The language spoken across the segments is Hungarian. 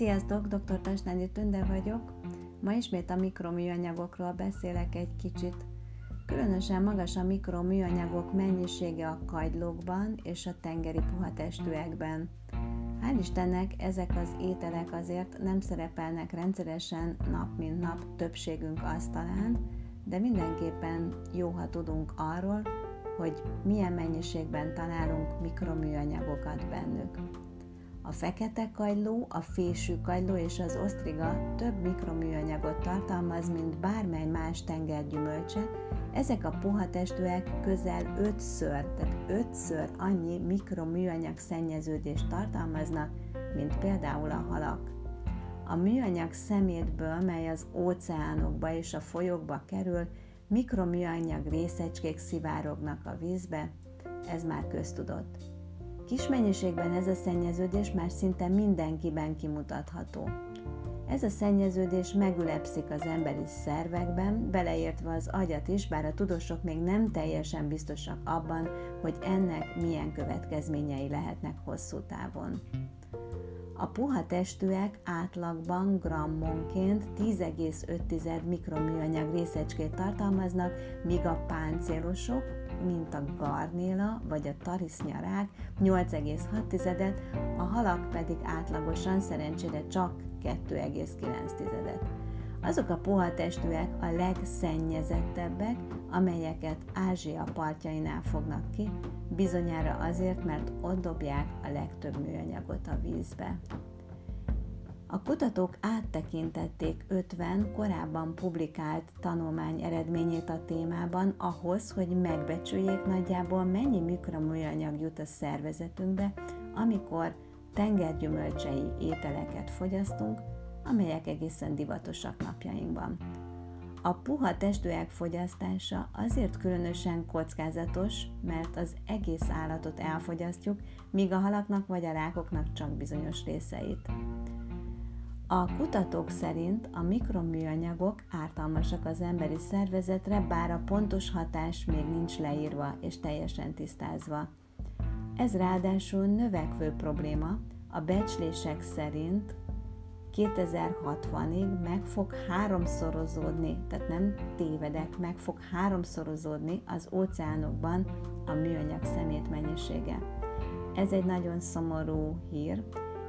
Sziasztok, dr. Tasnányi Tünde vagyok. Ma ismét a mikroműanyagokról beszélek egy kicsit. Különösen magas a mikroműanyagok mennyisége a kagylókban és a tengeri puhatestűekben. Hál' Istennek ezek az ételek azért nem szerepelnek rendszeresen nap mint nap többségünk asztalán, de mindenképpen jó, ha tudunk arról, hogy milyen mennyiségben találunk mikroműanyagokat bennük. A fekete kagyló, a fésű kagyló és az osztriga több mikroműanyagot tartalmaz, mint bármely más tengergyümölcse, ezek a puhatestűek közel ötször, tehát ötször annyi mikroműanyag szennyeződést tartalmaznak, mint például a halak. A műanyag szemétből, mely az óceánokba és a folyókba kerül, mikroműanyag részecskék szivárognak a vízbe, ez már köztudott. Kis mennyiségben ez a szennyeződés már szinte mindenkiben kimutatható. Ez a szennyeződés megülepszik az emberi szervekben, beleértve az agyat is, bár a tudósok még nem teljesen biztosak abban, hogy ennek milyen következményei lehetnek hosszú távon. A puha testűek átlagban grammonként 10,5 mikroműanyag részecskét tartalmaznak, míg a páncélosok, mint a garnéla vagy a tarisznyarák 8,6-et, a halak pedig átlagosan szerencsére csak 2,9-et. Azok a puha testűek a legszennyezettebbek, amelyeket Ázsia partjainál fognak ki, bizonyára azért, mert ott dobják a legtöbb műanyagot a vízbe. A kutatók áttekintették 50 korábban publikált tanulmány eredményét a témában ahhoz, hogy megbecsüljék nagyjából mennyi mikroműanyag jut a szervezetünkbe, amikor tengergyümölcsei ételeket fogyasztunk, amelyek egészen divatosak napjainkban. A puha testőek fogyasztása azért különösen kockázatos, mert az egész állatot elfogyasztjuk, míg a halaknak vagy a rákoknak csak bizonyos részeit. A kutatók szerint a mikroműanyagok ártalmasak az emberi szervezetre, bár a pontos hatás még nincs leírva és teljesen tisztázva. Ez ráadásul növekvő probléma, a becslések szerint 2060-ig meg fog háromszorozódni, tehát nem tévedek, meg fog háromszorozódni az óceánokban a műanyag szemét mennyisége. Ez egy nagyon szomorú hír,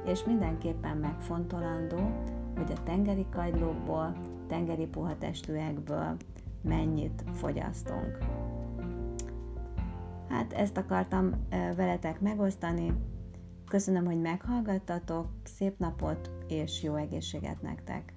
és mindenképpen megfontolandó, hogy a tengeri kagylókból, tengeri puhatestűekből mennyit fogyasztunk. Hát ezt akartam veletek megosztani. Köszönöm, hogy meghallgattatok, szép napot és jó egészséget nektek!